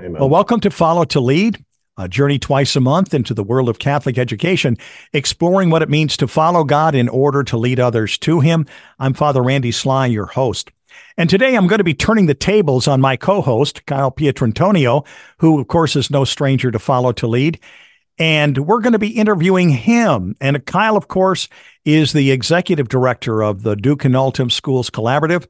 Amen. Well, welcome to Follow to Lead, a journey twice a month into the world of Catholic education, exploring what it means to follow God in order to lead others to Him. I'm Father Randy Sly, your host. And today I'm going to be turning the tables on my co host, Kyle Pietrantonio, who, of course, is no stranger to Follow to Lead. And we're going to be interviewing him. And Kyle, of course, is the executive director of the Duc in Altum Schools Collaborative.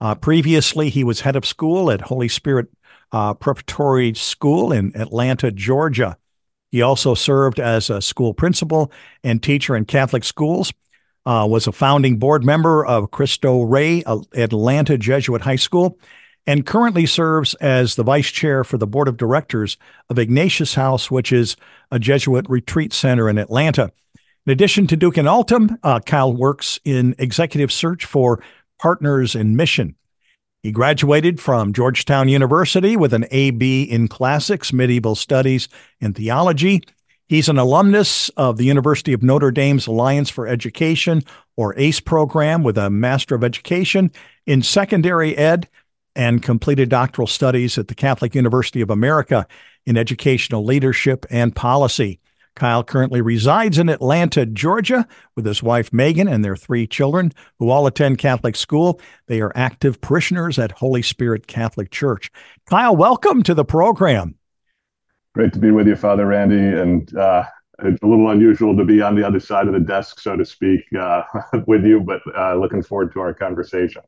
Uh, previously, he was head of school at Holy Spirit uh, Preparatory School in Atlanta, Georgia. He also served as a school principal and teacher in Catholic schools. Uh, was a founding board member of Cristo Rey Atlanta Jesuit High School, and currently serves as the vice chair for the board of directors of Ignatius House, which is a Jesuit retreat center in Atlanta. In addition to Duc in Altum, uh, Kyle works in executive search for partners in mission. He graduated from Georgetown University with an AB in Classics, Medieval Studies, and Theology. He's an alumnus of the University of Notre Dame's Alliance for Education, or ACE program, with a Master of Education in Secondary Ed and completed doctoral studies at the Catholic University of America in Educational Leadership and Policy. Kyle currently resides in Atlanta, Georgia, with his wife Megan and their three children, who all attend Catholic school. They are active parishioners at Holy Spirit Catholic Church. Kyle, welcome to the program. Great to be with you, Father Randy, and uh, it's a little unusual to be on the other side of the desk, so to speak, uh, with you, but uh, looking forward to our conversation.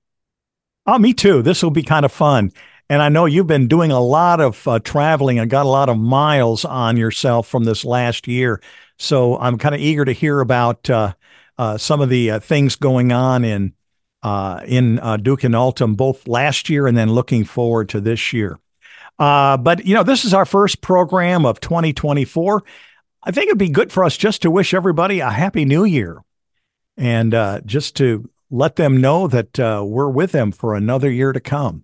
Oh, me too. This will be kind of fun. And I know you've been doing a lot of uh, traveling and got a lot of miles on yourself from this last year. So I'm kind of eager to hear about uh, uh, some of the uh, things going on in uh, in uh, Duc in Altum, both last year and then looking forward to this year. but you know, this is our first program of 2024. I think it'd be good for us just to wish everybody a happy New Year, and just to let them know that we're with them for another year to come.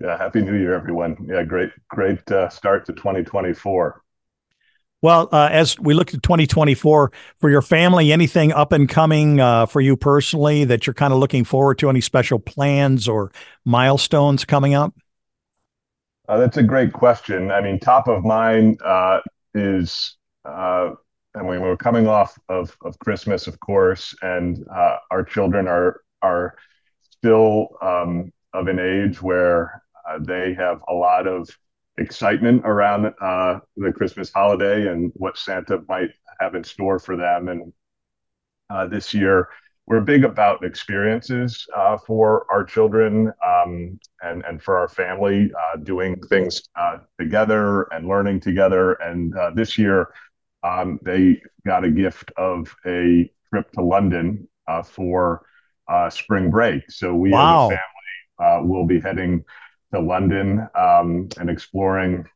Yeah, happy New Year, everyone. Yeah, great, great uh, start to 2024. Well, uh, as we look to 2024 for your family, anything up and coming uh, for you personally that you're kind of looking forward to? Any special plans or milestones coming up? Uh, that's a great question. I mean, top of mind uh, is, uh, I mean, we're coming off of, of Christmas, of course, and our children are are still um, of an age where uh, they have a lot of excitement around uh, the Christmas holiday and what Santa might have in store for them. And uh, this year, we're big about experiences uh, for our children um, and and for our family, uh, doing things uh, together and learning together. And this year, um, they got a gift of a trip to London for spring break. So we wow. as a family uh, we'll be heading to London um, and exploring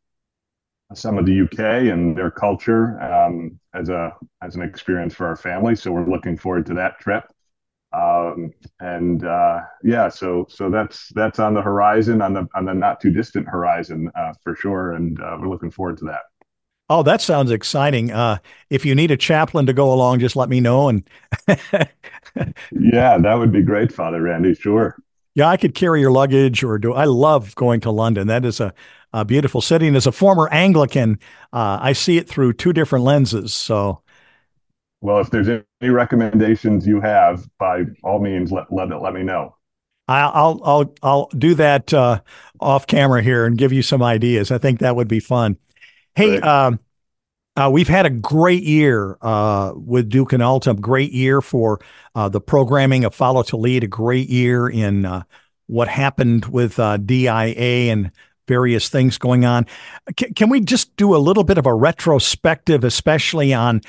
some of the UK and their culture um, as a as an experience for our family. So we're looking forward to that trip. Um, and uh, yeah, so so that's that's on the horizon, on the on the not too distant horizon uh, for sure, and uh, we're looking forward to that. Oh, that sounds exciting. Uh, if you need a chaplain to go along, just let me know. And yeah, that would be great, Father Randy. Sure. Yeah, I could carry your luggage or do. I love going to London. That is a, a beautiful city. And as a former Anglican, uh, I see it through two different lenses. So, well, if there's any recommendations you have, by all means, let let, let me know. I'll I'll I'll do that uh, off camera here and give you some ideas. I think that would be fun. Hey, um, uh, we've had a great year uh, with Duc in Altum. Great year for uh, the programming of Follow to Lead. A great year in uh, what happened with uh, DIA and various things going on. C- can we just do a little bit of a retrospective, especially on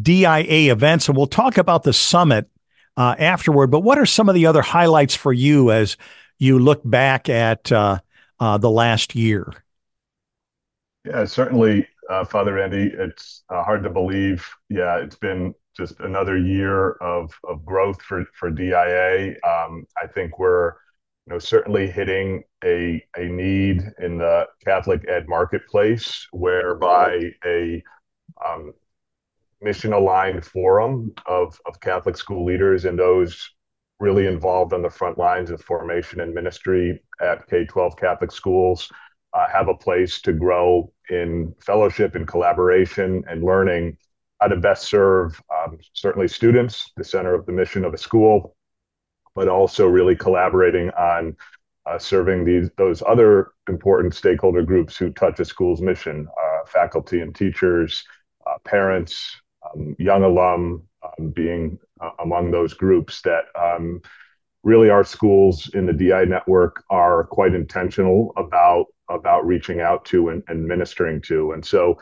DIA events? And we'll talk about the summit uh, afterward. But what are some of the other highlights for you as you look back at the last year? Yeah, certainly, uh, Father Andy. It's uh, hard to believe. Yeah, it's been just another year of of growth for for DIA. Um, I think we're you know, certainly hitting a, a need in the Catholic ed marketplace whereby a um, mission aligned forum of, of Catholic school leaders and those really involved on the front lines of formation and ministry at K 12 Catholic schools uh, have a place to grow in fellowship and collaboration and learning how to best serve um, certainly students, the center of the mission of a school, but also really collaborating on uh, serving these those other important stakeholder groups who touch a school's mission: uh, faculty and teachers, uh, parents, um, young alum, um, being uh, among those groups that. Um, really, our schools in the DI network are quite intentional about about reaching out to and, and ministering to, and so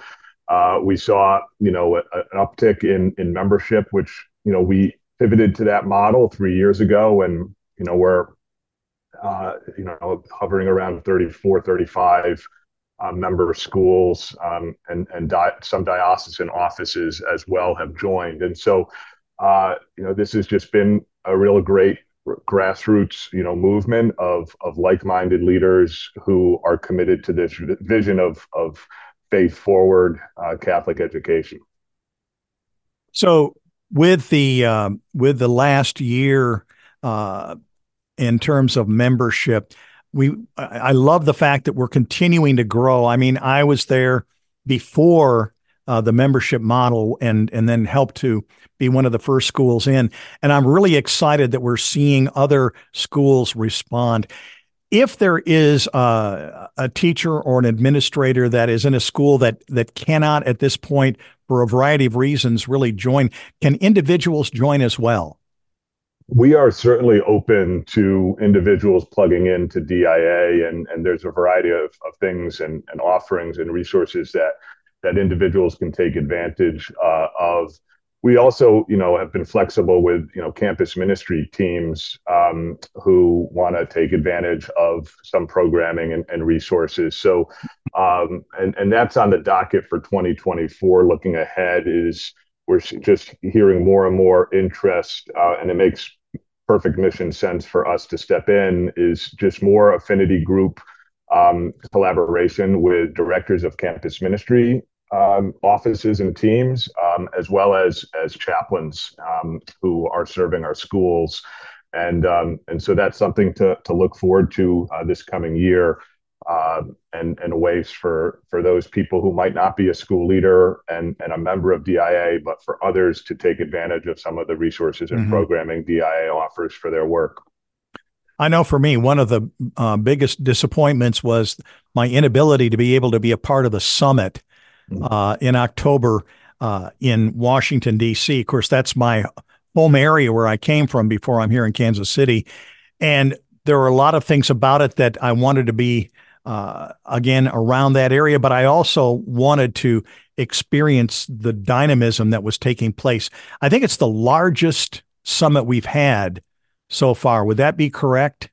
uh, we saw, you know, a, an uptick in in membership, which you know we pivoted to that model three years ago, and you know we're uh, you know hovering around 34, 35 uh, member schools, um, and and di- some diocesan offices as well have joined, and so uh, you know this has just been a real great grassroots you know movement of of like-minded leaders who are committed to this vision of of faith forward uh, Catholic education. So with the um, with the last year uh, in terms of membership, we I love the fact that we're continuing to grow. I mean, I was there before uh, the membership model and and then help to be one of the first schools in, and I'm really excited that we're seeing other schools respond. If there is a, a teacher or an administrator that is in a school that that cannot at this point for a variety of reasons really join. Can individuals join as well? We are certainly open to individuals plugging into DIA, and, and there's a variety of, of things and, and offerings and resources that that individuals can take advantage uh, of we also, you know, have been flexible with, you know, campus ministry teams um, who want to take advantage of some programming and, and resources. So, um, and and that's on the docket for 2024. Looking ahead, is we're just hearing more and more interest, uh, and it makes perfect mission sense for us to step in. Is just more affinity group um, collaboration with directors of campus ministry um, offices and teams, um, as well as as chaplains um, who are serving our schools, and um, and so that's something to to look forward to uh, this coming year, uh, and and ways for for those people who might not be a school leader and and a member of DIA, but for others to take advantage of some of the resources and mm-hmm. programming DIA offers for their work. I know for me, one of the uh, biggest disappointments was my inability to be able to be a part of the summit uh, in October uh, in Washington, D.C. Of course, that's my home area where I came from before I'm here in Kansas City. And there were a lot of things about it that I wanted to be, uh, again, around that area, but I also wanted to experience the dynamism that was taking place. I think it's the largest summit we've had so far. Would that be correct?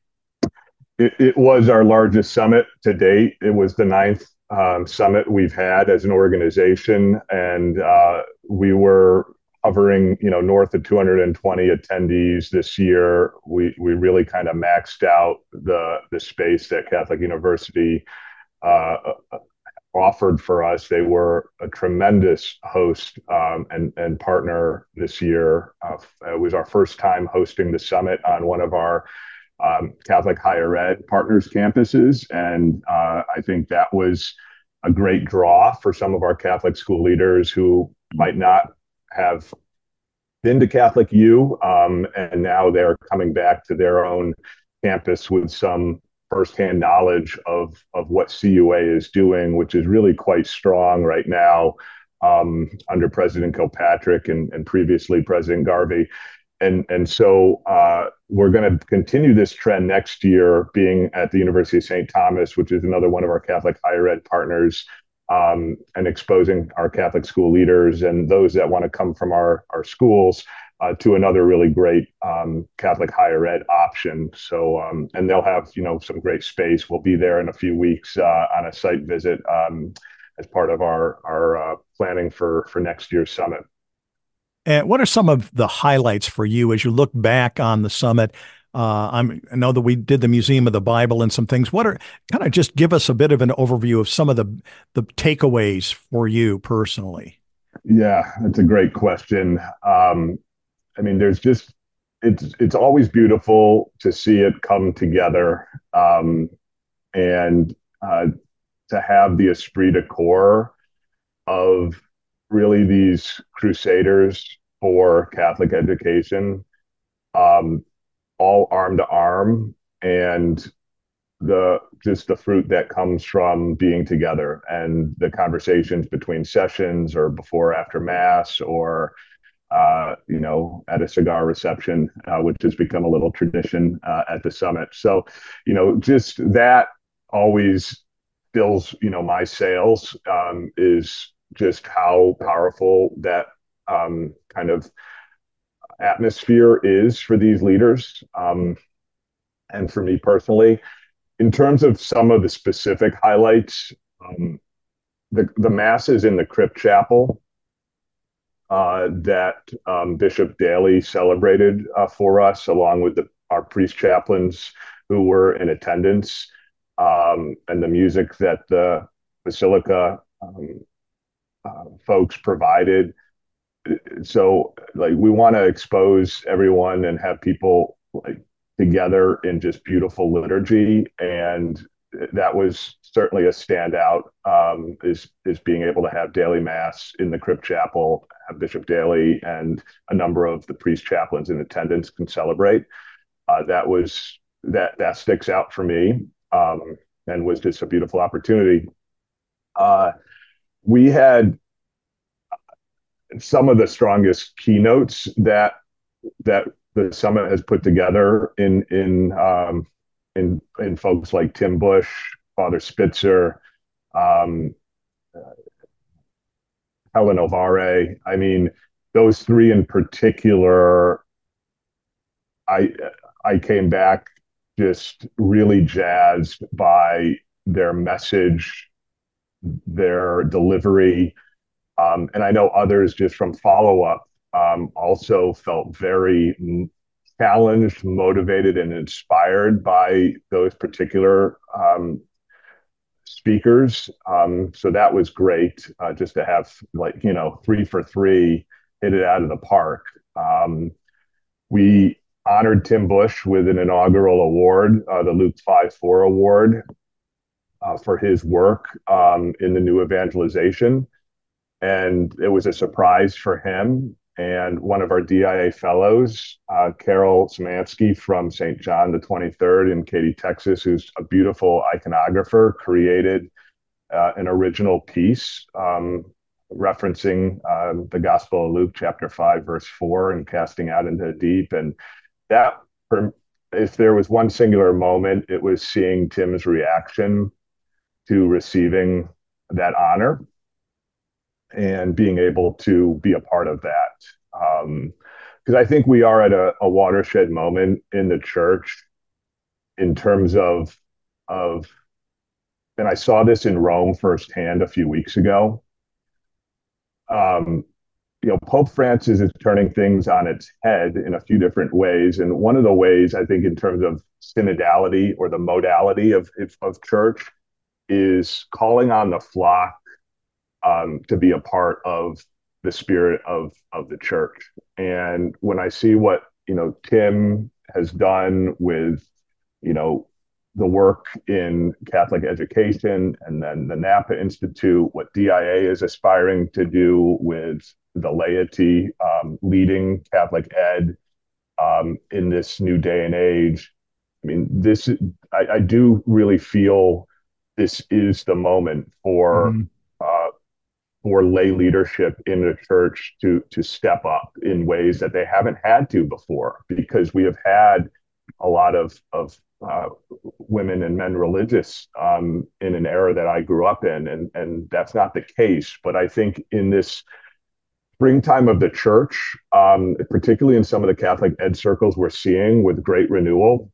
It, it was our largest summit to date. It was the ninth um, summit we've had as an organization, and uh, we were hovering, you know, north of 220 attendees this year. We we really kind of maxed out the the space that Catholic University uh, offered for us. They were a tremendous host um, and and partner this year. Uh, it was our first time hosting the summit on one of our um, Catholic higher ed partners campuses. And uh, I think that was a great draw for some of our Catholic school leaders who might not have been to Catholic U, um, and now they're coming back to their own campus with some firsthand knowledge of of what CUA is doing, which is really quite strong right now um, under President Kilpatrick and, and previously President Garvey. And, and so uh, we're going to continue this trend next year, being at the University of St. Thomas, which is another one of our Catholic higher ed partners, um, and exposing our Catholic school leaders and those that want to come from our, our schools uh, to another really great um, Catholic higher ed option. So, um, and they'll have you know some great space. We'll be there in a few weeks uh, on a site visit um, as part of our our uh, planning for for next year's summit. And what are some of the highlights for you as you look back on the summit? Uh, i know that we did the Museum of the Bible and some things. What are kind of just give us a bit of an overview of some of the the takeaways for you personally? Yeah, that's a great question. Um, I mean, there's just it's it's always beautiful to see it come together, um, and uh, to have the esprit de corps of really these crusaders for Catholic education, um, all arm to arm, and the just the fruit that comes from being together and the conversations between sessions or before after mass or uh, you know, at a cigar reception, uh, which has become a little tradition uh, at the summit. So, you know, just that always fills, you know, my sails um, is just how powerful that um, kind of atmosphere is for these leaders. Um, and for me personally, in terms of some of the specific highlights, um, the, the masses in the crypt chapel that um, Bishop Daly celebrated uh, for us, along with the, our priest chaplains who were in attendance, um, and the music that the Basilica um, uh, folks provided. So, like, we want to expose everyone and have people like together in just beautiful liturgy, and that was certainly a standout. Um, is is being able to have daily mass in the crypt chapel Bishop Daly and a number of the priest chaplains in attendance can celebrate. Uh, that was that that sticks out for me um, and was just a beautiful opportunity. Uh, we had some of the strongest keynotes that that the summit has put together in in um, in in folks like Tim Busch, Father Spitzer, um, Helen Alvaré. I mean, those three in particular, I I came back just really jazzed by their message, their delivery, um, and I know others just from follow up um, also felt very challenged, motivated, and inspired by those particular um, speakers. Um, so that was great uh, just to have like, you know, three for three, hit it out of the park. Um, we honored Tim Busch with an inaugural award, uh, the Luke 5 4 award uh, for his work um, in the new evangelization. And it was a surprise for him and one of our DIA fellows, uh, Carol Samansky from St. John the 23rd in Katy, Texas, who's a beautiful iconographer, created uh, an original piece um, referencing um, the Gospel of Luke, chapter 5, verse 4, and casting out into the deep. And that, if there was one singular moment, it was seeing Tim's reaction to receiving that honor and being able to be a part of that. Because um, I think we are at a, a, watershed moment in the church in terms of of, and I saw this in Rome firsthand a few weeks ago. Um, you know, Pope Francis is turning things on its head in a few different ways, and one of the ways I think, in terms of synodality or the modality of of church, is calling on the flock um, to be a part of the spirit of of the church. And when I see what you know Tim has done with you know the work in Catholic education and then the Napa Institute, what DIA is aspiring to do with the laity um, leading Catholic ed um, in this new day and age. I mean, this I, I do really feel this is the moment for mm-hmm. For lay leadership in the church to to step up in ways that they haven't had to before because we have had a lot of of uh, women and men religious um, in an era that I grew up in, and and that's not the case. But I think in this springtime of the church, um, particularly in some of the Catholic ed circles, we're seeing with great renewal.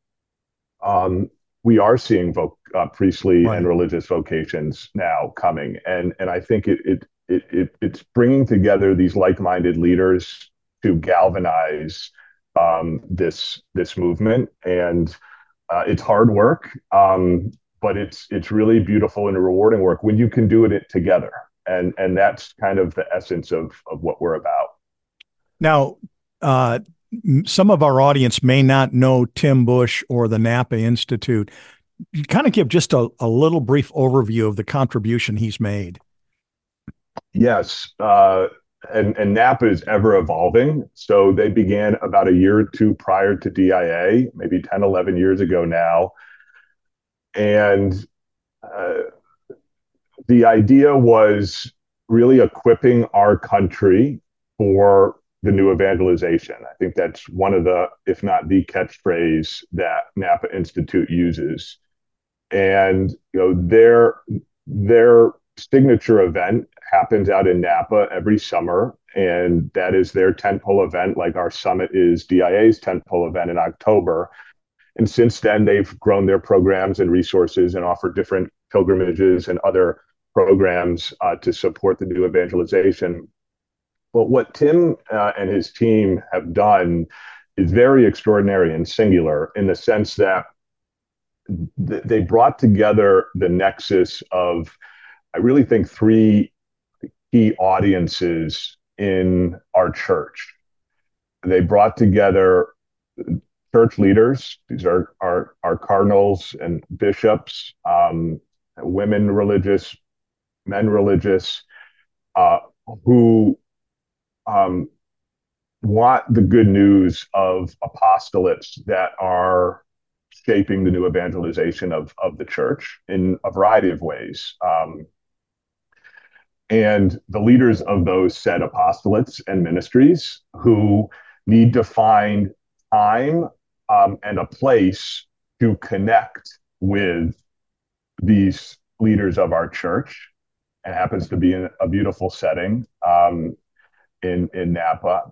Um, we are seeing vo- uh, priestly right. and religious vocations now coming, and and I think it, it it, it it's bringing together these like-minded leaders to galvanize um, this this movement, and uh, it's hard work, um, but it's it's really beautiful and rewarding work when you can do it together, and and that's kind of the essence of of what we're about. Now, uh, some of our audience may not know Tim Busch or the Napa Institute. You kind of give just a, a little brief overview of the contribution he's made. Yes. Uh, and, and Napa is ever evolving. So they began about a year or two prior to DIA, maybe 10, 11 years ago now. And uh, the idea was really equipping our country for the new evangelization. I think that's one of the, if not the catchphrase that Napa Institute uses. And you know, their their signature event happens out in Napa every summer, and that is their tentpole event, like our summit is DIA's tentpole event in October. And since then, they've grown their programs and resources and offer different pilgrimages and other programs uh, to support the new evangelization. But what Tim uh, and his team have done is very extraordinary and singular in the sense that th- they brought together the nexus of I really think three key audiences in our church. They brought together church leaders. These are our, our cardinals and bishops, um, women religious, men religious, uh, who um, want the good news of apostolates that are shaping the new evangelization of, of the church in a variety of ways. Um, and the leaders of those said apostolates and ministries who need to find time um, and a place to connect with these leaders of our church. It happens to be in a beautiful setting um, in, in Napa.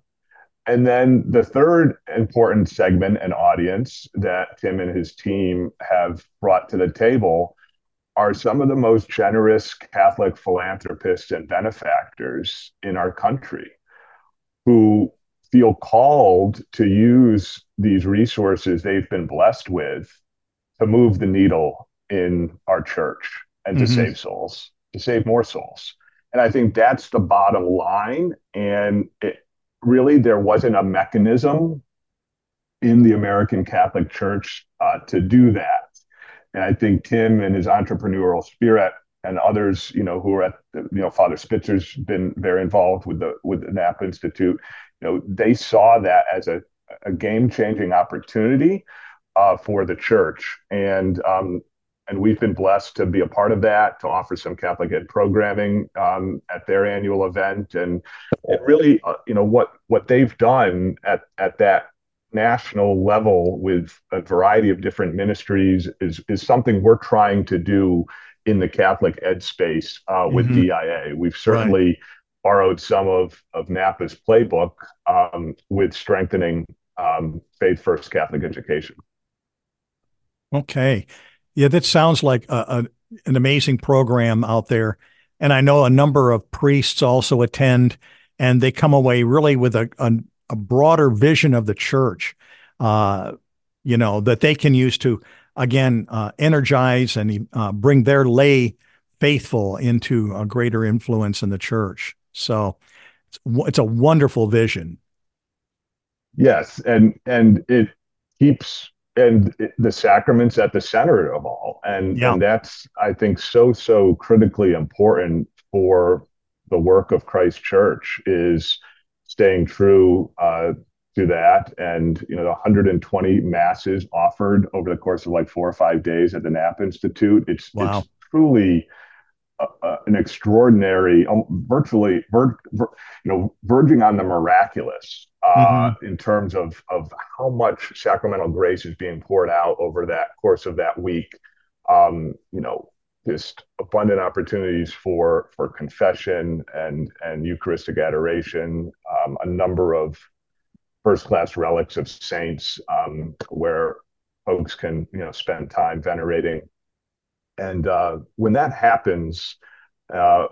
And then the third important segment and audience that Tim and his team have brought to the table are some of the most generous Catholic philanthropists and benefactors in our country who feel called to use these resources they've been blessed with to move the needle in our church and to mm-hmm. save souls, to save more souls. And I think that's the bottom line. And it, really, there wasn't a mechanism in the American Catholic Church uh, to do that. And I think Tim and his entrepreneurial spirit and others, you know, who are at, you know, Father Spitzer's been very involved with the with the Napa Institute. You know, they saw that as a, a game changing opportunity uh, for the church, and um, and we've been blessed to be a part of that, to offer some Catholic Ed programming um, at their annual event, and and really, uh, you know, what what they've done at at that national level with a variety of different ministries is is something we're trying to do in the Catholic ed space uh, with mm-hmm. DIA. We've certainly right. borrowed some of of Napa's playbook um, with strengthening um, faith first Catholic education. Okay, yeah, that sounds like a, a, an amazing program out there, and I know a number of priests also attend, and they come away really with a, a a broader vision of the church, uh, you know, that they can use to again uh, energize and uh, bring their lay faithful into a greater influence in the church. So it's, it's a wonderful vision. Yes, and and it keeps and it, the sacraments at the center of all, and yeah. and that's I think so so critically important for the work of Christ Church is staying true uh, to that, and you know, the 120 masses offered over the course of like four or five days at the Napa Institute. It's wow. it's truly uh, an extraordinary, um, virtually, you know, verging on the miraculous uh, mm-hmm. in terms of of how much sacramental grace is being poured out over that course of that week. Um, you know, just abundant opportunities for for confession and and Eucharistic adoration. Um, a number of first class relics of saints um, where folks can you know spend time venerating and uh, when that happens, uh,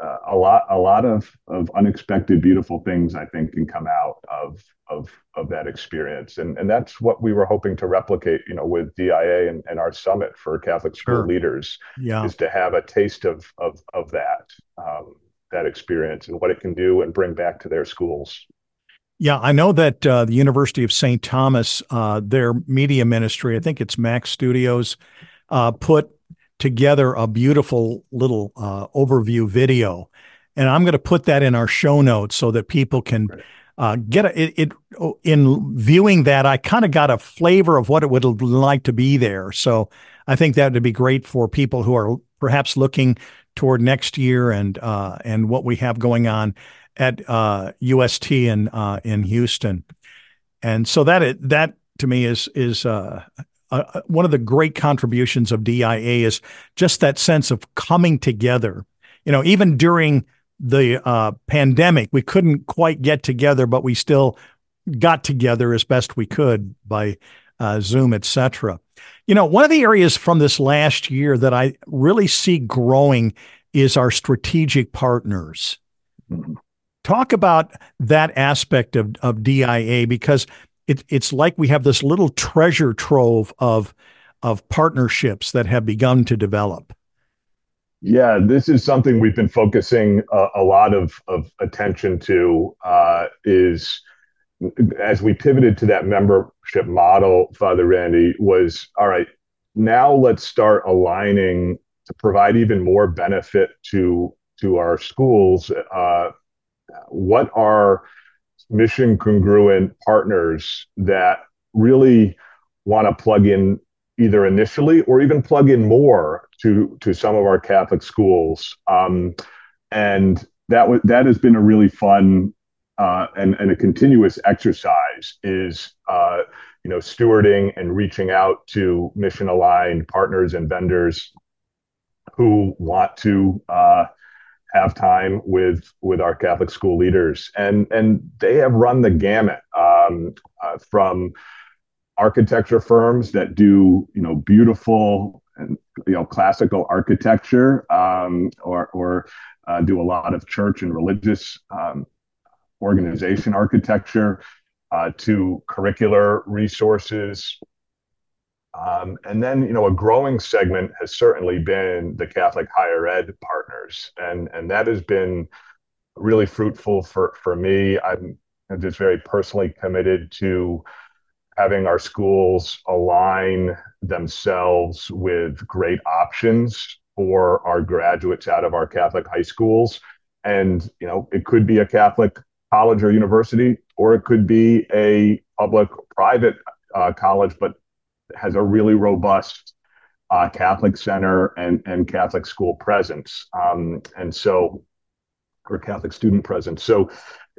uh, a lot a lot of of unexpected beautiful things I think can come out of of of that experience and and that's what we were hoping to replicate you know with DIA and, and our summit for Catholic school sure. leaders yeah. is to have a taste of of of that um, that experience and what it can do and bring back to their schools. Yeah, I know that uh, the University of St. Thomas, uh, their media ministry, I think it's Max Studios, uh, put together a beautiful little uh, overview video. And I'm going to put that in our show notes so that people can uh, get a, it, it, In viewing that, I kind of got a flavor of what it would like to be there. So I think that would be great for people who are perhaps looking toward next year and uh, and what we have going on at UST uh, in uh, in Houston. And so that it, that to me is is uh, uh, one of the great contributions of DIA is just that sense of coming together. You know, even during the uh, pandemic, we couldn't quite get together, but we still got together as best we could by uh, Zoom, etc. You know, one of the areas from this last year that I really see growing is our strategic partners. Mm-hmm. Talk about that aspect of, of DIA because it, it's like we have this little treasure trove of of partnerships that have begun to develop. Yeah, this is something we've been focusing a, a lot of, of attention to. Uh, is as we pivoted to that membership model, Father Randy was all right. Now let's start aligning to provide even more benefit to to our schools. Uh, what are mission congruent partners that really want to plug in either initially or even plug in more to to some of our Catholic schools. Um, and that w- that has been a really fun uh, and, and a continuous exercise is uh, you know stewarding and reaching out to mission aligned partners and vendors who want to uh, have time with with our Catholic school leaders, and and they have run the gamut um, uh, from architecture firms that do you know beautiful and you know classical architecture, um, or or uh, do a lot of church and religious um, organization architecture, uh, to curricular resources, and then, you know, a growing segment has certainly been the Catholic higher ed partners, and and that has been really fruitful for for me. I'm just very personally committed to having our schools align themselves with great options for our graduates out of our Catholic high schools. And you know, it could be a Catholic college or university, or it could be a public private uh, college, but has a really robust uh, Catholic center and and Catholic school presence, um, and so or Catholic student presence. So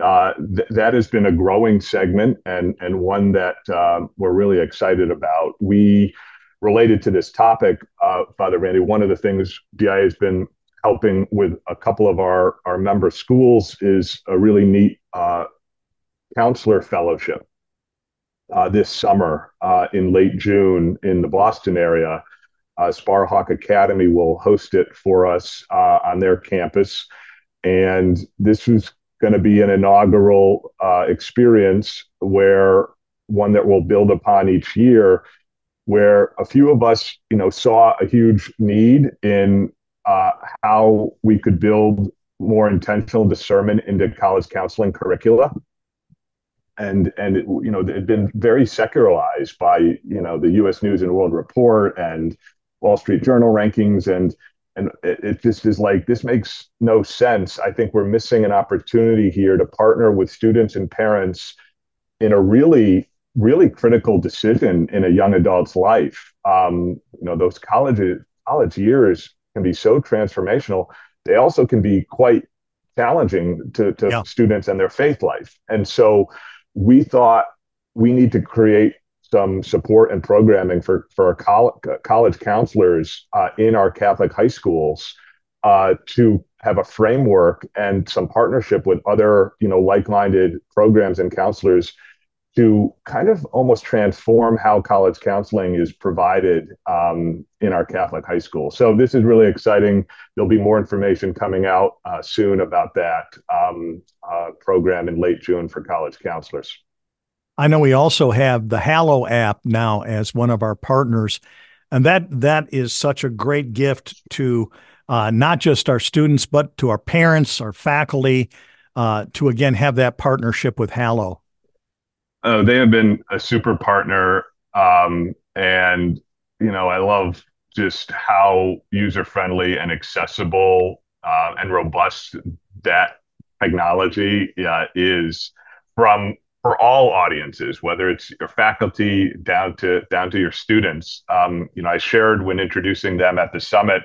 uh, th- that has been a growing segment and and one that uh, we're really excited about. We related to this topic, uh, Father Randy. One of the things DI has been helping with a couple of our our member schools is a really neat uh, counselor fellowship uh, this summer uh, in late June in the Boston area. Uh, Sparhawk Academy will host it for us uh, on their campus. And this is going to be an inaugural uh, experience where one that we'll build upon each year, where a few of us, you know, saw a huge need in uh, how we could build more intentional discernment into college counseling curricula and and it, you know it had been very secularized by you know the U.S. News and World Report and Wall Street Journal rankings, and and it, it just is like this makes no sense. I think we're missing an opportunity here to partner with students and parents in a really really critical decision in a young adult's life. Um, you know, those college college years can be so transformational. They also can be quite challenging to, to yeah. students and their faith life. And so we thought we need to create some support and programming for for our college, college counselors uh, in our Catholic high schools uh, to have a framework and some partnership with other you know like-minded programs and counselors to kind of almost transform how college counseling is provided um, in our Catholic high school. So this is really exciting. There'll be more information coming out uh, soon about that um, uh, program in late June for college counselors. I know we also have the Hallow app now as one of our partners, and that that is such a great gift to uh, not just our students but to our parents, our faculty, uh, to again have that partnership with Hallow. Oh, they have been a super partner. Um, and, you know, I love just how user friendly and accessible uh, and robust that technology uh, is from for all audiences, whether it's your faculty down to down to your students. Um, you know, I shared when introducing them at the summit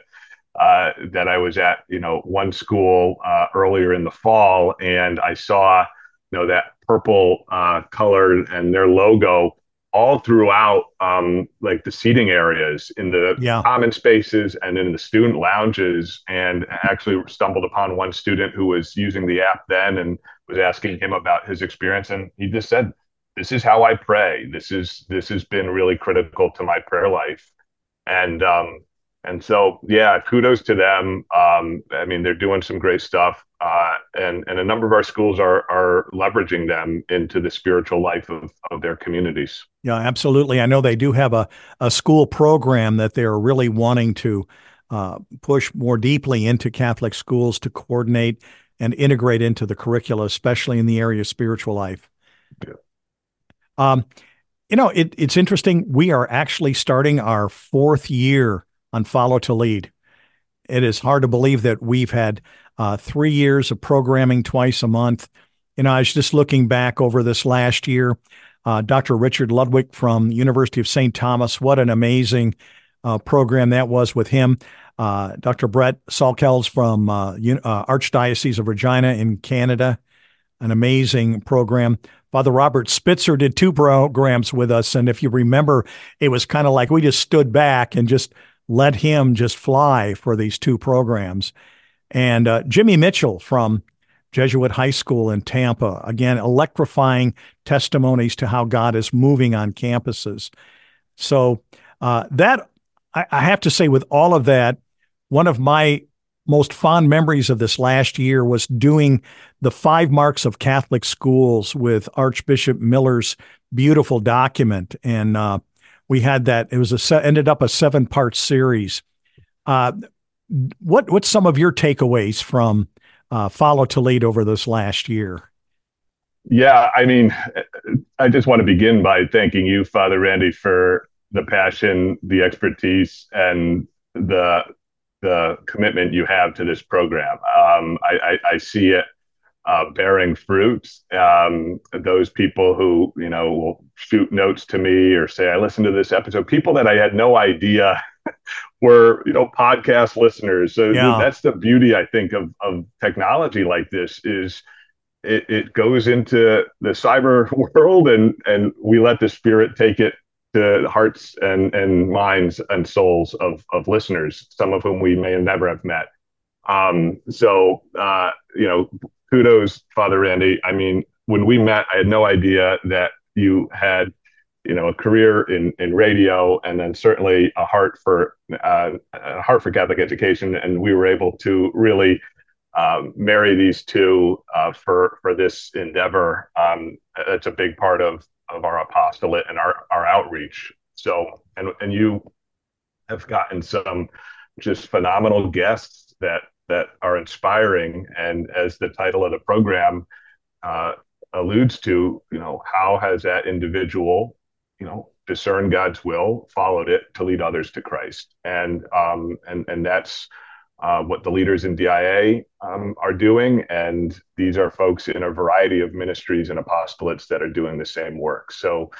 uh, that I was at, you know, one school uh, earlier in the fall, and I saw, you know, that purple uh, color and their logo all throughout um, like the seating areas in the yeah. common spaces and in the student lounges. And actually stumbled upon one student who was using the app then and was asking him about his experience. And he just said this is how i pray. This is this has been really critical to my prayer life. And um, and so, yeah, kudos to them. Um, I mean, they're doing some great stuff, uh, and and a number of our schools are are leveraging them into the spiritual life of of their communities. Yeah, absolutely. I know they do have a a school program that they're really wanting to uh, push more deeply into Catholic schools to coordinate and integrate into the curricula, especially in the area of spiritual life. Yeah. Um, you know, it, it's interesting. We are actually starting our fourth year on Follow to Lead. It is hard to believe that we've had uh, three years of programming twice a month. You know, I was just looking back over this last year. Uh, Dr. Richard Ludwick from University of St. Thomas, what an amazing uh, program that was with him. Uh, Dr. Brett Salkeld from uh, uh, Archdiocese of Regina in Canada, an amazing program. Father Robert Spitzer did two programs with us. And if you remember, it was kind of like we just stood back and just let him just fly for these two programs. And uh, Jimmy Mitchell from Jesuit High School in Tampa, again, electrifying testimonies to how God is moving on campuses. So, uh, that I, I have to say, with all of that, one of my most fond memories of this last year was doing the five marks of Catholic schools with Archbishop Miller's beautiful document. And uh, we had that. It was a ended up a seven part series. Uh, what what's some of your takeaways from uh, Follow to Lead over this last year? Yeah, I mean, I just want to begin by thanking you, Father Randy, for the passion, the expertise, and the the commitment you have to this program. Um, I, I, I, see it uh, bearing fruit. Um, those people who you know will shoot notes to me or say I listened to this episode. People that I had no idea were you know podcast listeners. So yeah. that's the beauty I think of of technology like this is. It, it goes into the cyber world and and we let the spirit take it to hearts and, and minds and souls of, of listeners, some of whom we may never have met. Um, so, uh, you know, kudos, Father Randy. I mean, when we met, I had no idea that you had, you know, a career in in radio, and then certainly a heart for uh, a heart for Catholic education, and we were able to really um, marry these two uh, for for this endeavor. Um, it's a big part of of our apostolate and our our outreach. So, and and you have gotten some just phenomenal guests that that are inspiring. And as the title of the program uh, alludes to, you know, how has that individual, you know, discerned God's will, followed it to lead others to Christ, and um, and and that's uh, what the leaders in DIA um, are doing. And these are folks in a variety of ministries and apostolates that are doing the same work. So,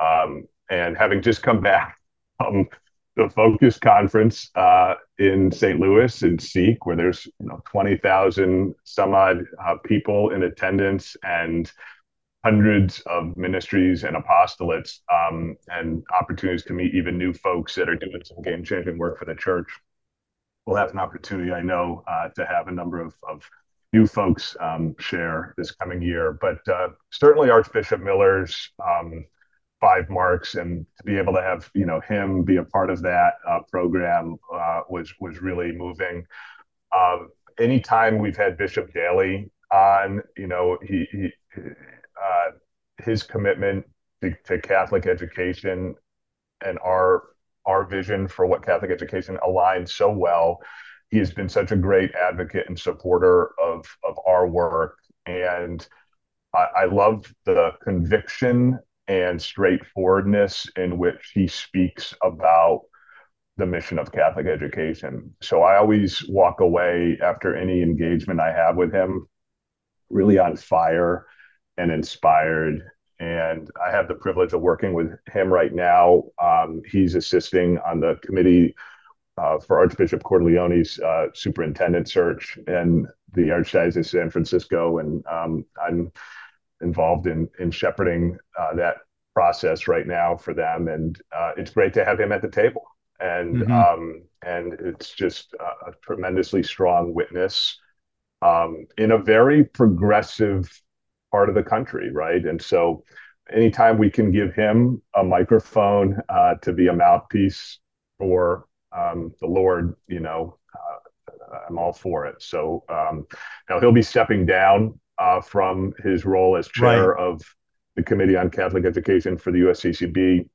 um, and having just come back from the Focus Conference uh, in St. Louis in Seek, where there's you know 20,000 some odd uh, people in attendance and hundreds of ministries and apostolates um, and opportunities to meet even new folks that are doing some game changing work for the church we'll have an opportunity, I know, uh, to have a number of, of new folks um, share this coming year. But uh, certainly Archbishop Miller's um, five marks, and to be able to have you know him be a part of that uh, program uh, was was really moving. Um, anytime we've had Bishop Daly on, you know, he, he uh, his commitment to, to Catholic education and our our vision for what Catholic education aligns so well. He has been such a great advocate and supporter of, of our work. And I, I love the conviction and straightforwardness in which he speaks about the mission of Catholic education. So I always walk away after any engagement I have with him really on fire and inspired and I have the privilege of working with him right now. Um, he's assisting on the committee uh, for Archbishop Cordileone's uh, superintendent search in the Archdiocese of San Francisco, and um, I'm involved in in shepherding uh, that process right now for them. And uh, it's great to have him at the table, and mm-hmm. um, and it's just a, a tremendously strong witness um, in a very progressive part of the country, right? And so anytime we can give him a microphone uh, to be a mouthpiece for um, the Lord, you know, uh, I'm all for it. So um, now he'll be stepping down uh, from his role as chair right. of the Committee on Catholic Education for the USCCB.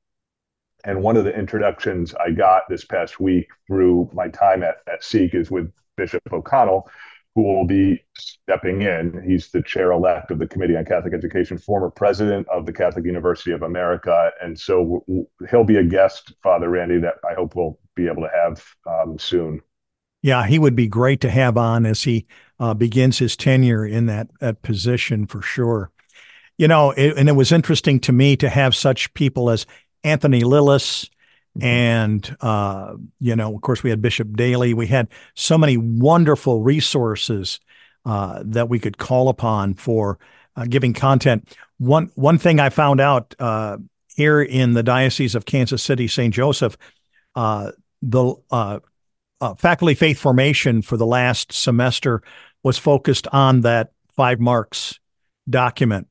And one of the introductions I got this past week through my time at, at Seek is with Bishop O'Connell, who will be stepping in. He's the chair elect of the Committee on Catholic Education, former president of the Catholic University of America. And so he'll be a guest, Father Randy, that I hope we'll be able to have um, soon. Yeah, he would be great to have on as he uh, begins his tenure in that, that position for sure. You know, it, and it was interesting to me to have such people as Anthony Lilles, Mm-hmm. And, uh, you know, of course, we had Bishop Daly. We had so many wonderful resources uh, that we could call upon for uh, giving content. One, one thing I found out uh, here in the Diocese of Kansas City, St. Joseph, uh, the uh, faculty faith formation for the last semester was focused on that five marks document.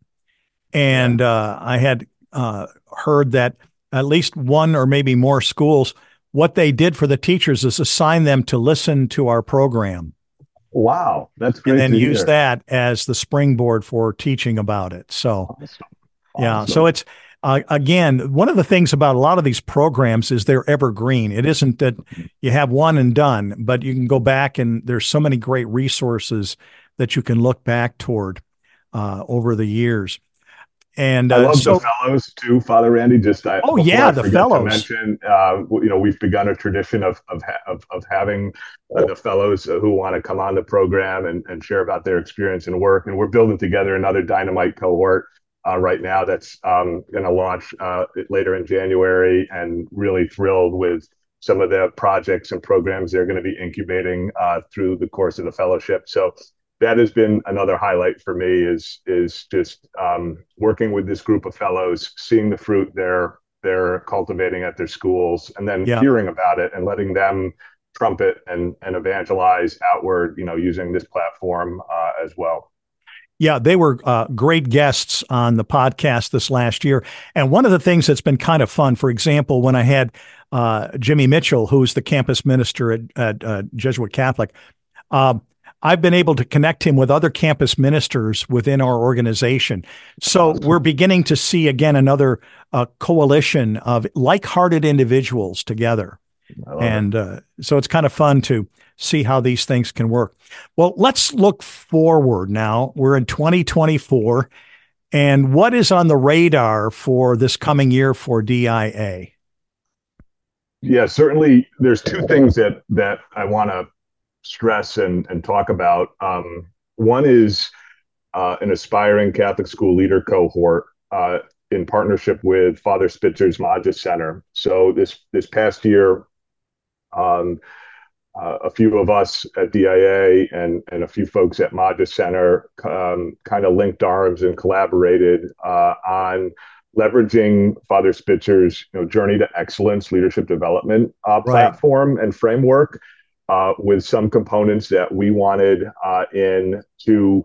And I had heard that at least one or maybe more schools, what they did for the teachers is assign them to listen to our program. Wow, that's great. And then use hear. that as the springboard for teaching about it. So, awesome. yeah, so it's uh, again one of the things about a lot of these programs is they're evergreen. It isn't that you have one and done, but you can go back and there's so many great resources that you can look back toward uh, over the years. And uh, I love so, the fellows too, Father Randy. Just I, oh yeah, the fellows. mention, uh, you know, we've begun a tradition of of of, of having uh, the fellows who want to come on the program and, and share about their experience and work. And we're building together another dynamite cohort right now that's um, going to launch uh, later in January. And really thrilled with some of the projects and programs they're going to be incubating uh, through the course of the fellowship. So that has been another highlight for me is is just um, working with this group of fellows, seeing the fruit they're they're cultivating at their schools, and then hearing about it and letting them trumpet and and evangelize outward. You know, using this platform uh, as well. Yeah, they were uh, great guests on the podcast this last year. And one of the things that's been kind of fun, for example, when I had uh, Jimmy Mitchell, who's the campus minister at, at uh, Jesuit Catholic, um, I've been able to connect him with other campus ministers within our organization. So we're beginning to see again another uh, coalition of like-hearted individuals together. And uh, so it's kind of fun to see how these things can work. Well, let's look forward now. We're in 2024. And what is on the radar for this coming year for DIA? Yeah, certainly there's two things that that I want to stress and, and talk about. Um, one is uh, an aspiring Catholic school leader cohort uh, in partnership with Father Spitzer's Magis Center. So this this past year, a few of us at DIA and and a few folks at Magis Center um, kind of linked arms and collaborated uh, on leveraging Father Spitzer's you know, Journey to Excellence leadership development uh, platform and framework uh, with some components that we wanted uh, in to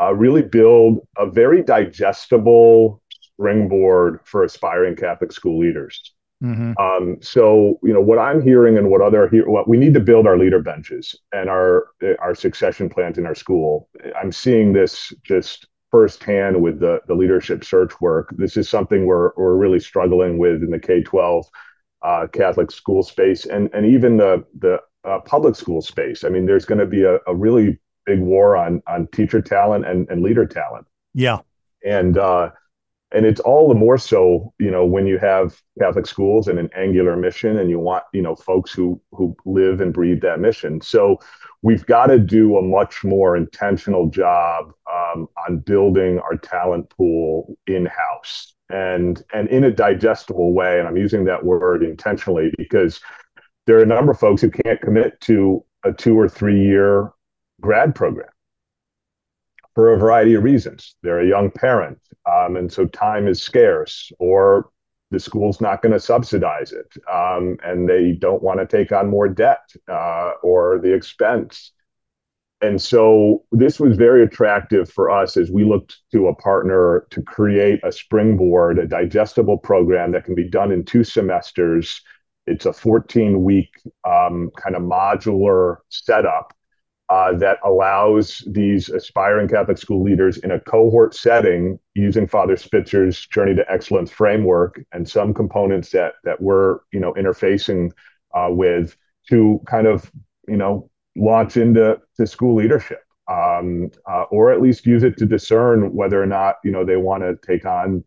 uh, really build a very digestible springboard for aspiring Catholic school leaders. Mm-hmm. Um, so, you know, what I'm hearing and what other he- what we need to build our leader benches and our our succession plans in our school. I'm seeing this just firsthand with the the leadership search work. This is something we're we're really struggling with in the K-12 uh, Catholic school space and and even the the uh, public school space. I mean, there's going to be a, a, really big war on on teacher talent and, and leader talent. Yeah, and uh, and it's all the more so, you know, when you have Catholic schools and an angular mission, and you want you know folks who who live and breathe that mission. So we've got to do a much more intentional job um, on building our talent pool in house and and in a digestible way. And I'm using that word intentionally because there are a number of folks who can't commit to a two or three year grad program for a variety of reasons. They're a young parent, um, and so time is scarce, or the school's not going to subsidize it, um, and they don't want to take on more debt uh, or the expense. And so this was very attractive for us as we looked to a partner to create a springboard, a digestible program that can be done in two semesters it's a 14 week um, kind of modular setup uh, that allows these aspiring Catholic school leaders in a cohort setting using Father Spitzer's Journey to Excellence framework and some components that that we're you know interfacing uh, with to kind of you know launch into to school leadership. Um, uh, or at least use it to discern whether or not you know they want to take on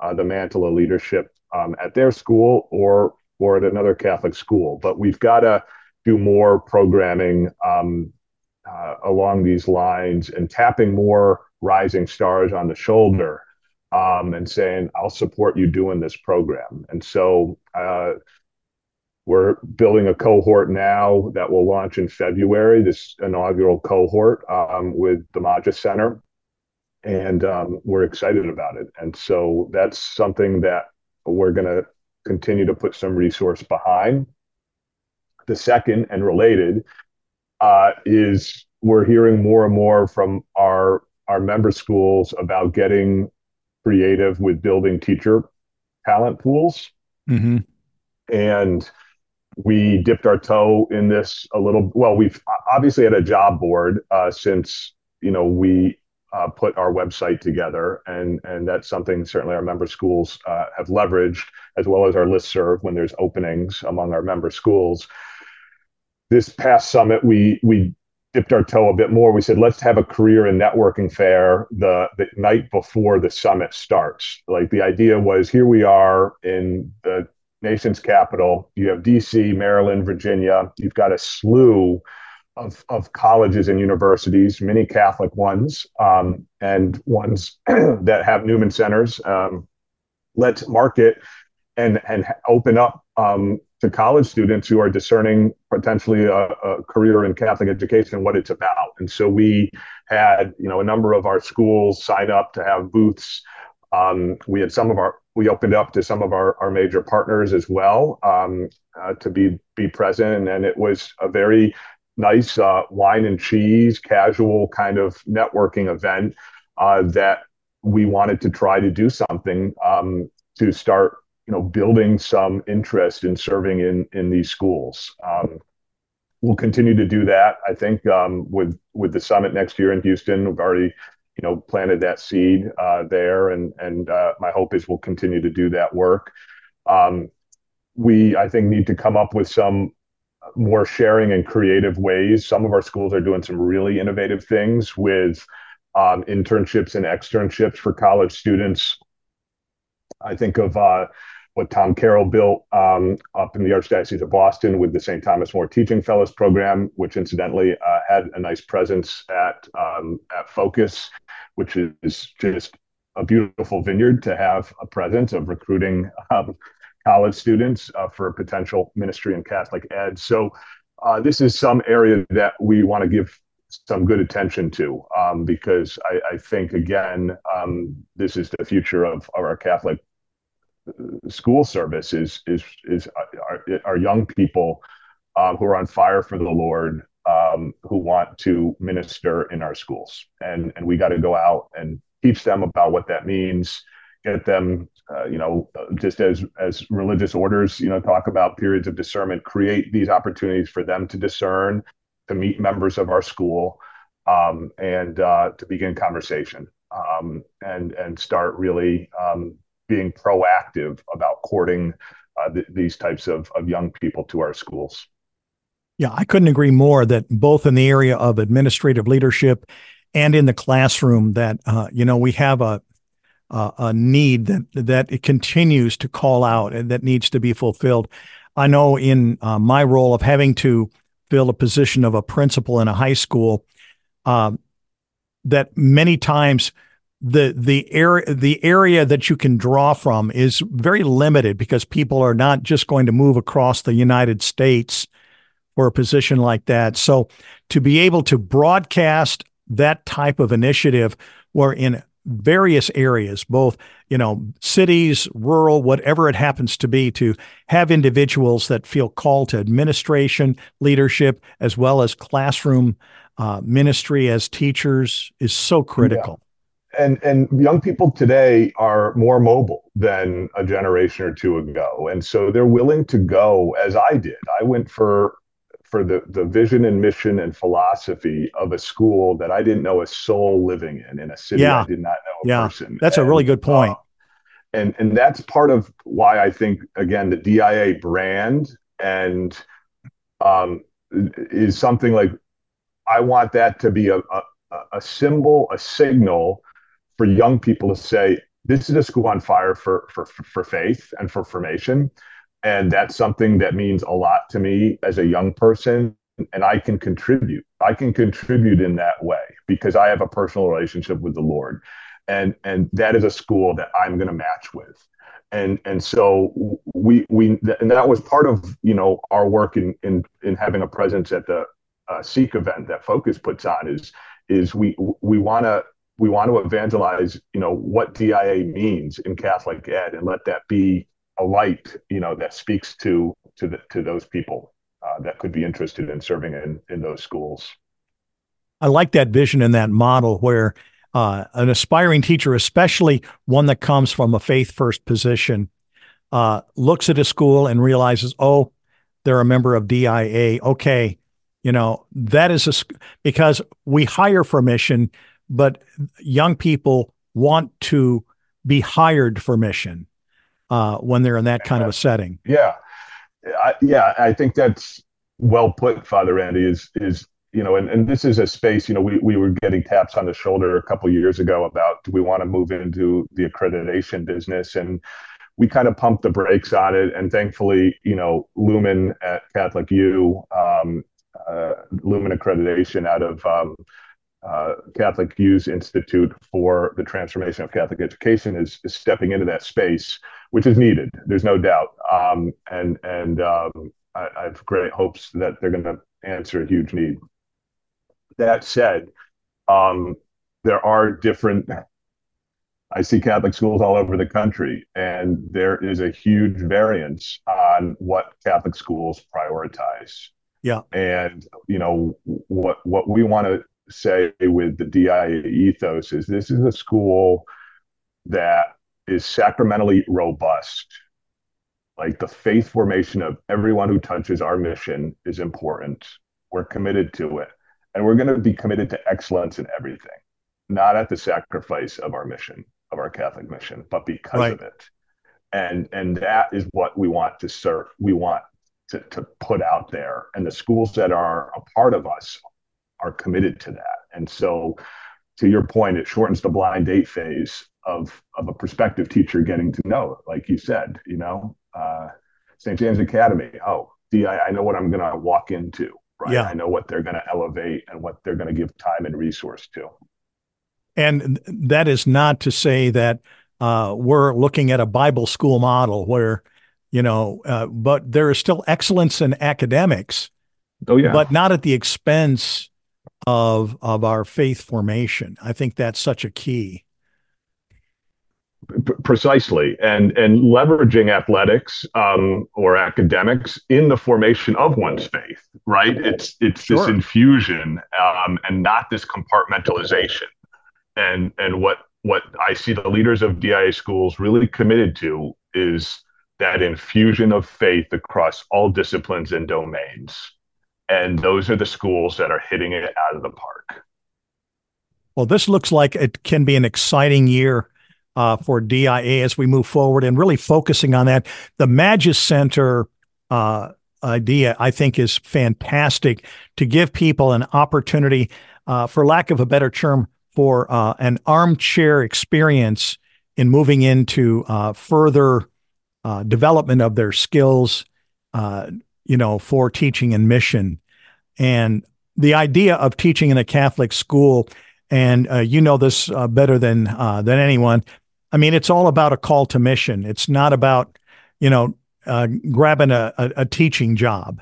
uh, the mantle of leadership um, at their school or or at another Catholic school. But we've got to do more programming um, uh, along these lines and tapping more rising stars on the shoulder um, and saying, I'll support you doing this program. And so uh, we're building a cohort now that will launch in February, this inaugural cohort um, with the Magis Center. And um, we're excited about it. And so that's something that we're going to continue to put some resource behind. The second and related uh, is we're hearing more and more from our our member schools about getting creative with building teacher talent pools. Mm-hmm. And we dipped our toe in this a little. Well, we've obviously had a job board uh, since you know we uh, put our website together, and and that's something certainly our member schools uh, have leveraged, as well as our list serve when there's openings among our member schools. This past summit, we we dipped our toe a bit more. We said let's have a career and networking fair the the night before the summit starts. Like the idea was, here we are in the nation's capital. You have D.C., Maryland, Virginia. You've got a slew of, of colleges and universities, many Catholic ones, um, and ones that have Newman centers. Um, let's market and and open up um, to college students who are discerning potentially a, a, career in Catholic education what it's about. And so we had you know a number of our schools sign up to have booths. Um, we had some of our we opened up to some of our, our major partners as well um, uh, to be be present, and it was a very nice uh, wine and cheese, casual kind of networking event uh, that we wanted to try to do something um, to start, you know, building some interest in serving in in these schools. Um, we'll continue to do that. I think um, with with the summit next year in Houston, we've already you know planted that seed uh, there, and and uh, my hope is we'll continue to do that work. Um, we I think need to come up with some more sharing and creative ways. Some of our schools are doing some really innovative things with um, internships and externships for college students. I think of uh, what Tom Carroll built um, up in the Archdiocese of Boston with the St. Thomas More Teaching Fellows program, which incidentally uh, had a nice presence at um, at Focus, which is just a beautiful vineyard to have a presence of recruiting um, college students uh, for potential ministry in Catholic ed. So uh, this is some area that we want to give some good attention to um, because I, I, think again um, this is the future of, of our Catholic school service is is is our, our young people um, who are on fire for the Lord, um, who want to minister in our schools, and and we got to go out and teach them about what that means. Get them, uh, you know, just as as religious orders, you know, talk about periods of discernment. Create these opportunities for them to discern, to meet members of our school, um, and uh, to begin conversation, um, and and start really um, being proactive about courting uh, th- these types of, of young people to our schools. Yeah, I couldn't agree more that both in the area of administrative leadership and in the classroom that uh, you know we have a uh, a need that that it continues to call out and that needs to be fulfilled. I know in uh, my role of having to fill a position of a principal in a high school, um, that many times the the area the area that you can draw from is very limited because people are not just going to move across the United States for a position like that. So to be able to broadcast that type of initiative where in various areas, both, you know, cities, rural, whatever it happens to be, to have individuals that feel called to administration, leadership, as well as classroom uh, ministry as teachers is so critical and and young people today are more mobile than a generation or two ago and so they're willing to go as i did i went for for the the vision and mission and philosophy of a school that i didn't know a soul living in in a city yeah. i did not know a yeah. person that's and, a really good point uh, and and that's part of why i think again the dia brand and um is something like i want that to be a, a a symbol, a signal for young people to say, this is a school on fire for, for, for faith and for formation. And that's something that means a lot to me as a young person. And I can contribute. I can contribute in that way because I have a personal relationship with the Lord. And, and that is a school that I'm going to match with and and so we we and that was part of you know our work in in in having a presence at the uh, Seek event that Focus puts on is is we we want to we want to evangelize, you know, what DIA means in Catholic ed, and let that be a light, you know, that speaks to to the, to those people uh, that could be interested in serving in in those schools. I like that vision and that model where uh, an aspiring teacher, especially one that comes from a faith first position, uh, looks at a school and realizes, oh, they're a member of DIA. Okay, you know that is a because we hire for mission but young people want to be hired for mission uh, when they're in that kind of a setting. Yeah, I, yeah, I think that's well put, Father Andy. Is is you know, and, and this is a space. You know, we we were getting taps on the shoulder a couple years ago about do we want to move into the accreditation business and we kind of pumped the brakes on it. And thankfully, you know, Lumen at Catholic U, um, uh, Lumen accreditation out of um, uh, Catholic Youth Institute for the Transformation of Catholic Education is, is, stepping into that space, which is needed. There's no doubt, um, and and um, I, I, have great hopes that they're going to answer a huge need. That said, um, there are different. I see Catholic schools all over the country, and there is a huge variance on what Catholic schools prioritize. Yeah, and you know what what we want to say with the DIA ethos is this is a school that is sacramentally robust. Like the faith formation of everyone who touches our mission is important. We're committed to it. And we're going to be committed to excellence in everything, not at the sacrifice of our mission, of our Catholic mission, but because right. of it. And and that is what we want to serve. We want to, to put out there. And the schools that are a part of us are committed to that. And so to your point, it shortens the blind date phase of of a prospective teacher getting to know, like you said, you know, uh, St. James Academy. Oh, DI, I know what I'm going to walk into, right? Yeah. I know what they're going to elevate and what they're going to give time and resource to. And that is not to say that uh, we're looking at a Bible school model where, you know, uh, but there is still excellence in academics. Oh yeah, but not at the expense of of our faith formation. I think that's such a key. Precisely, and and leveraging athletics um, or academics in the formation of one's faith. Right? It's it's sure. this infusion um, and not this compartmentalization. And and what what I see the leaders of DIA schools really committed to is that infusion of faith across all disciplines and domains and those are the schools that are hitting it out of the park. Well, this looks like it can be an exciting year uh, for DIA as we move forward and really focusing on that. The Magis Center uh, idea, I think, is fantastic to give people an opportunity, uh, for lack of a better term, for uh, an armchair experience in moving into uh, further uh, development of their skills, you know, for teaching and mission. And the idea of teaching in a Catholic school, and uh, you know this uh, better than uh, than anyone. I mean, it's all about a call to mission. It's not about you know uh, grabbing a, a, a, teaching job,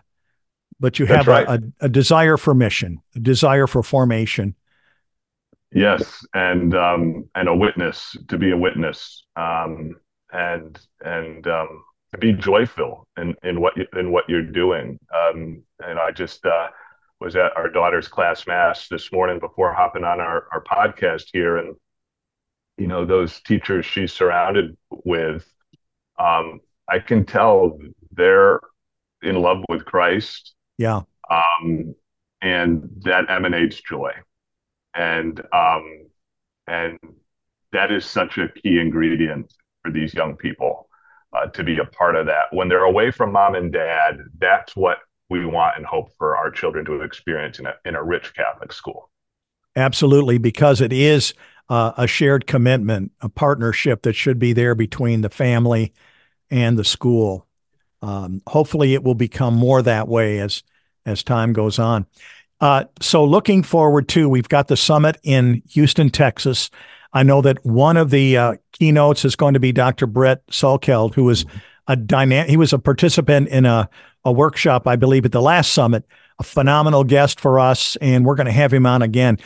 but you have right. a, a, desire for mission, a desire for formation. Yes, and um, and a witness to be a witness, um, and and um, be joyful in, in what you, in what you're doing. Um, and I just uh, was at our daughter's class mass this morning before hopping on our, our podcast here, and you know those teachers she's surrounded with, um, I can tell they're in love with Christ. Yeah. Um, and that emanates joy, and um, and that is such a key ingredient for these young people uh, to be a part of that. When they're away from mom and dad, that's what we want and hope for our children to experience in a, in a rich Catholic school. Absolutely, because it is uh, a shared commitment, a partnership that should be there between the family and the school. Um, hopefully, it will become more that way as as time goes on. Uh, so, looking forward to, we've got the summit in Houston, Texas. I know that one of the uh, keynotes is going to be Dr. Brett Salkeld, who was a dynamic. He was a participant in a a workshop, I believe, at the last summit. A phenomenal guest for us, and we're going to have him on again.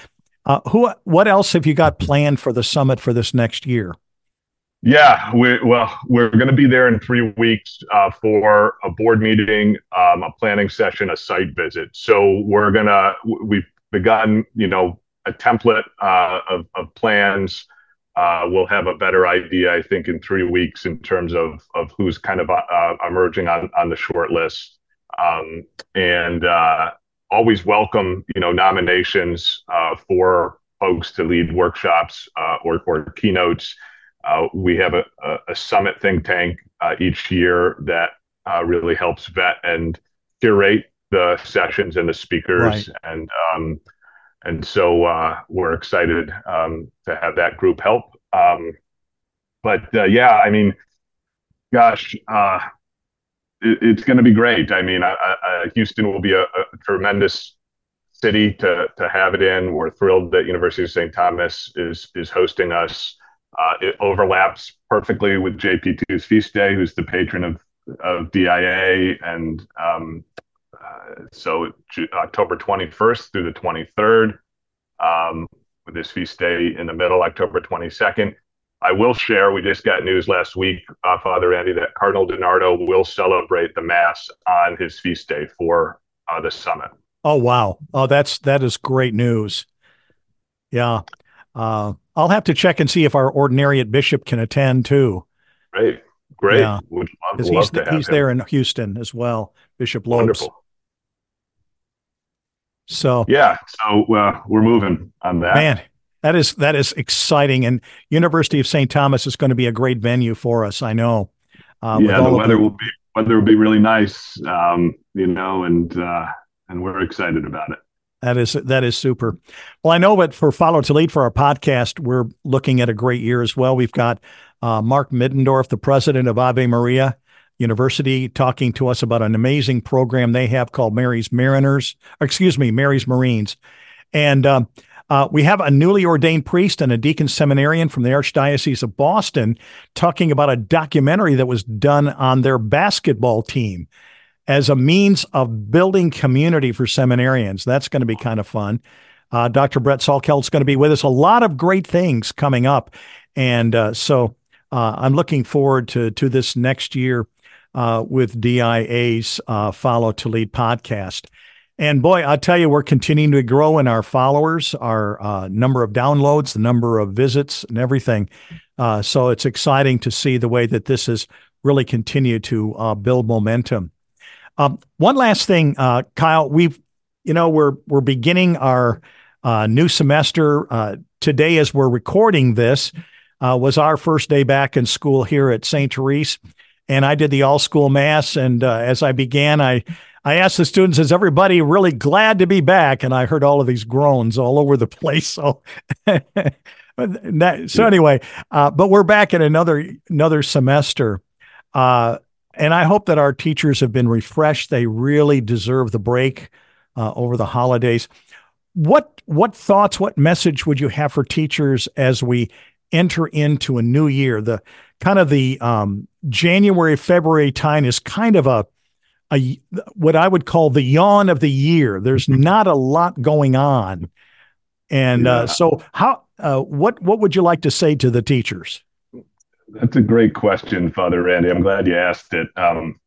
Uh, who? What else have you got planned for the summit for this next year? Yeah, we, well, we're going to be there in three weeks uh, for a board meeting, um, a planning session, a site visit. So we're gonna we've begun, you know, a template uh, of, of plans. Uh, we'll have a better idea, I think, in three weeks in terms of of who's kind of uh, emerging on on the short list. Um, and uh, always welcome, you know, nominations uh, for folks to lead workshops uh, or or keynotes. we have a, a, summit think tank each year that really helps vet and curate the sessions and the speakers right. and um, and so uh, we're excited um, to have that group help. Um, but uh, yeah, I mean, gosh, uh, it, it's going to be great. I mean, I, I, Houston will be a, a, tremendous city to to have it in. We're thrilled that University of St. Thomas is is hosting us. Uh, it overlaps perfectly with JP2's feast day, who's the patron of of DIA, and um, so October 21st through the 23rd, um, with this feast day in the middle, October 22nd. I will share, we just got news last week, uh, Father Andy, that Cardinal DiNardo will celebrate the Mass on his feast day for uh, the summit. Oh, wow. Oh, that's, that is great news. Yeah. Uh, I'll have to check and see if our ordinariate bishop can attend too. Great. Great. Yeah. Would love, love he's, he's there in Houston as well, Bishop Lopes. Wonderful. So yeah, so uh, we're moving on that. Man, that is that is exciting, and University of St. Thomas is going to be a great venue for us. I know. Uh, yeah, the weather the... will be weather will be really nice, um, you know, and uh, and we're excited about it. That is that is super. Well, I know that for Follow to Lead for our podcast, we're looking at a great year as well. We've got uh, Mark Middendorf, the president of Ave Maria University, talking to us about an amazing program they have called Mary's Mariners. excuse me, Mary's Marines, and um, uh, we have a newly ordained priest and a deacon seminarian from the Archdiocese of Boston talking about a documentary that was done on their basketball team as a means of building community for seminarians. That's going to be kind of fun. Uh, Dr. Brett Salkeld going to be with us. A lot of great things coming up, and uh, so uh, I'm looking forward to to this next year uh, with DIA's uh, Follow to Lead podcast. And boy, I tell you, we're continuing to grow in our followers, our uh, number of downloads, the number of visits, and everything. so it's exciting to see the way that this has really continued to build momentum. Um, one last thing, uh, Kyle, we've, you know, we're we're beginning our uh, new semester uh, today as we're recording this. Uh, was our first day back in school here at St. Therese, and I did the all school mass. And uh, as I began, I I asked the students, "Is everybody really glad to be back?" And I heard all of these groans all over the place. So. that, so anyway, uh, but we're back in another another semester. Uh, and I hope that our teachers have been refreshed. They really deserve the break uh, over the holidays. What what thoughts, what message would you have for teachers as we enter into a new year? The kind of the um, January February time is kind of a a what I would call the yawn of the year. There's not a lot going on, and uh, yeah. uh, so how uh, what what would you like to say to the teachers? That's a great question, Father Randy. I'm glad you asked it. Um,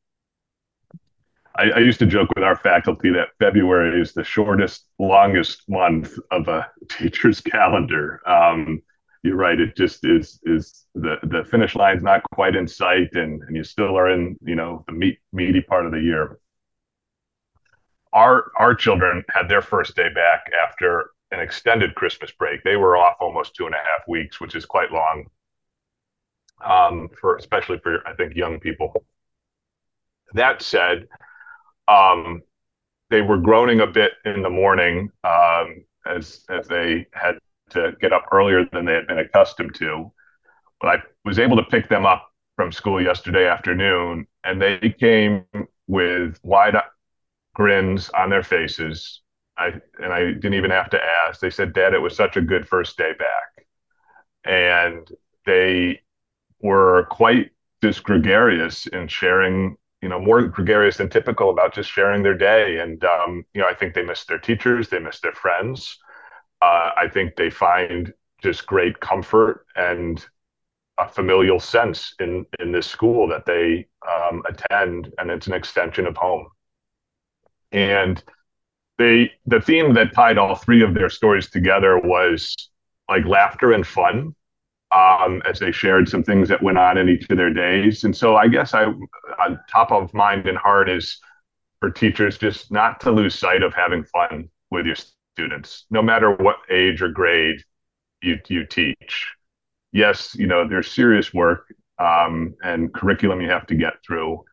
I, I, used to joke with our faculty that February is the shortest, longest month of a teacher's calendar. Um, you're right; it just is. Is the the finish line's not quite in sight, and and you still are in you know the meat meaty part of the year. Our our children had their first day back after an extended Christmas break. They were off almost two and a half weeks, which is quite long um, for especially for I think young people. That said, um, they were groaning a bit in the morning um, as as they had to get up earlier than they had been accustomed to. But I was able to pick them up from school yesterday afternoon, and they came with wide grins on their faces. I and I didn't even have to ask. They said, "Dad, it was such a good first day back," and they were quite just gregarious in sharing you know more gregarious than typical about just sharing their day and um, you know i think they miss their teachers they miss their friends uh, i think they find just great comfort and a familial sense in in this school that they um, attend and it's an extension of home and they the theme that tied all three of their stories together was like laughter and fun um, as they shared some things that went on in each of their days. And so I guess I, on top of mind and heart, is for teachers just not to lose sight of having fun with your students, no matter what age or grade you you teach. Yes, you know there's serious work um, and curriculum you have to get through,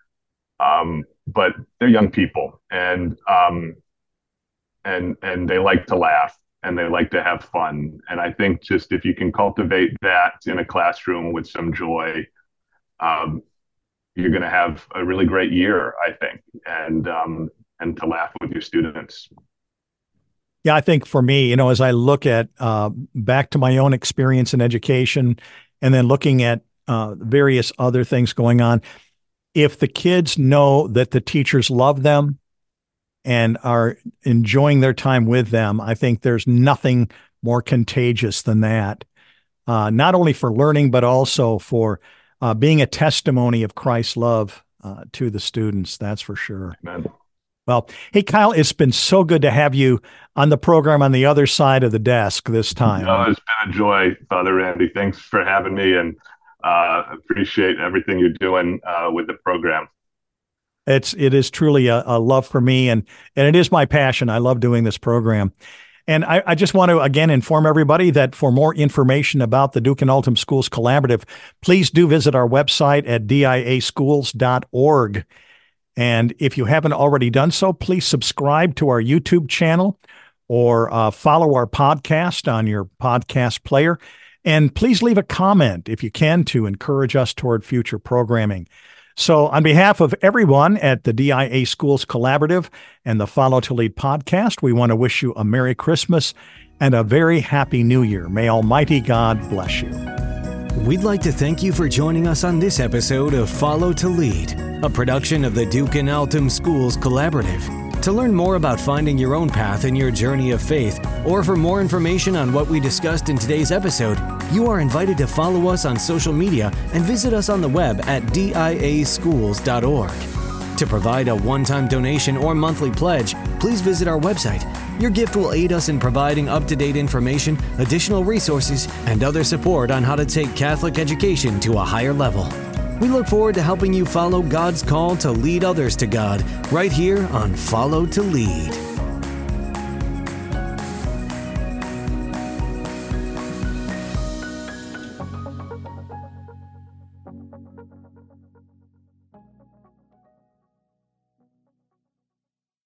um, but they're young people and um, and and they like to laugh and they like to have fun. And I think just if you can cultivate that in a classroom with some joy, um, you're going to have a really great year, I think, and um, and to laugh with your students. Yeah, I think for me, you know, as I look at uh, back to my own experience in education, and then looking at uh, various other things going on, if the kids know that the teachers love them and are enjoying their time with them, I think there's nothing more contagious than that. Uh, not only for learning, but also for uh, being a testimony of Christ's love uh, to the students. That's for sure. Amen. Well, hey, Kyle, it's been so good to have you on the program on the other side of the desk this time. No, it's been a joy, Father Randy. Thanks for having me and uh, appreciate everything you're doing uh, with the program it's it is truly a, a, love for me and and it is my passion. I love doing this program. And I, I, just want to again inform everybody that for more information about the Duc in Altum Schools Collaborative, please do visit our website at diaschools.org. And if you haven't already done so, please subscribe to our YouTube channel or uh, follow our podcast on your podcast player. And please leave a comment if you can to encourage us toward future programming. So, on behalf of everyone at the DIA Schools Collaborative and the Follow to Lead podcast, we want to wish you a Merry Christmas and a very Happy New Year. May Almighty God bless you. We'd like to thank you for joining us on this episode of Follow to Lead, a production of the Duc in Altum Schools Collaborative. To learn more about finding your own path in your journey of faith, or for more information on what we discussed in today's episode, you are invited to follow us on social media and visit us on the web at diaschools.org. To provide a one time donation or monthly pledge, please visit our website. Your gift will aid us in providing up to date information, additional resources, and other support on how to take Catholic education to a higher level. We look forward to helping you follow God's call to lead others to God right here on Follow to Lead.